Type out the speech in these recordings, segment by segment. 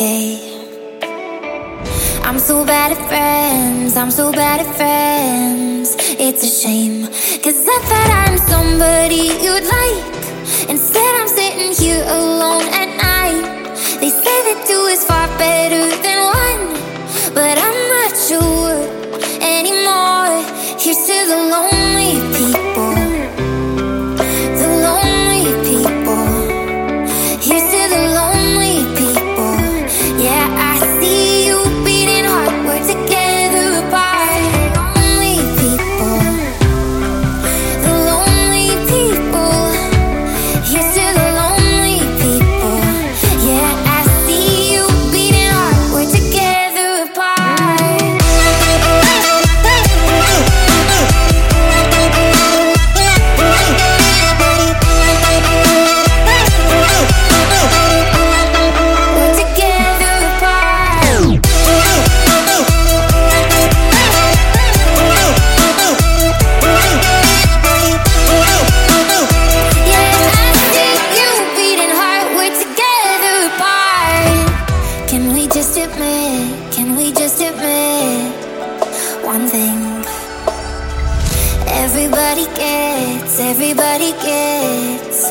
I'm so bad at friends, I'm so bad at friends. It's a shame, cause I thought I'm somebody you'd like. Instead, I'm sitting here alone at night. They say that two is far better than one, but I'm not sure anymore. Here's to the lonely people. Everybody gets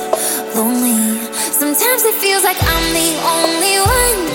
lonely. Sometimes it feels like I'm the only one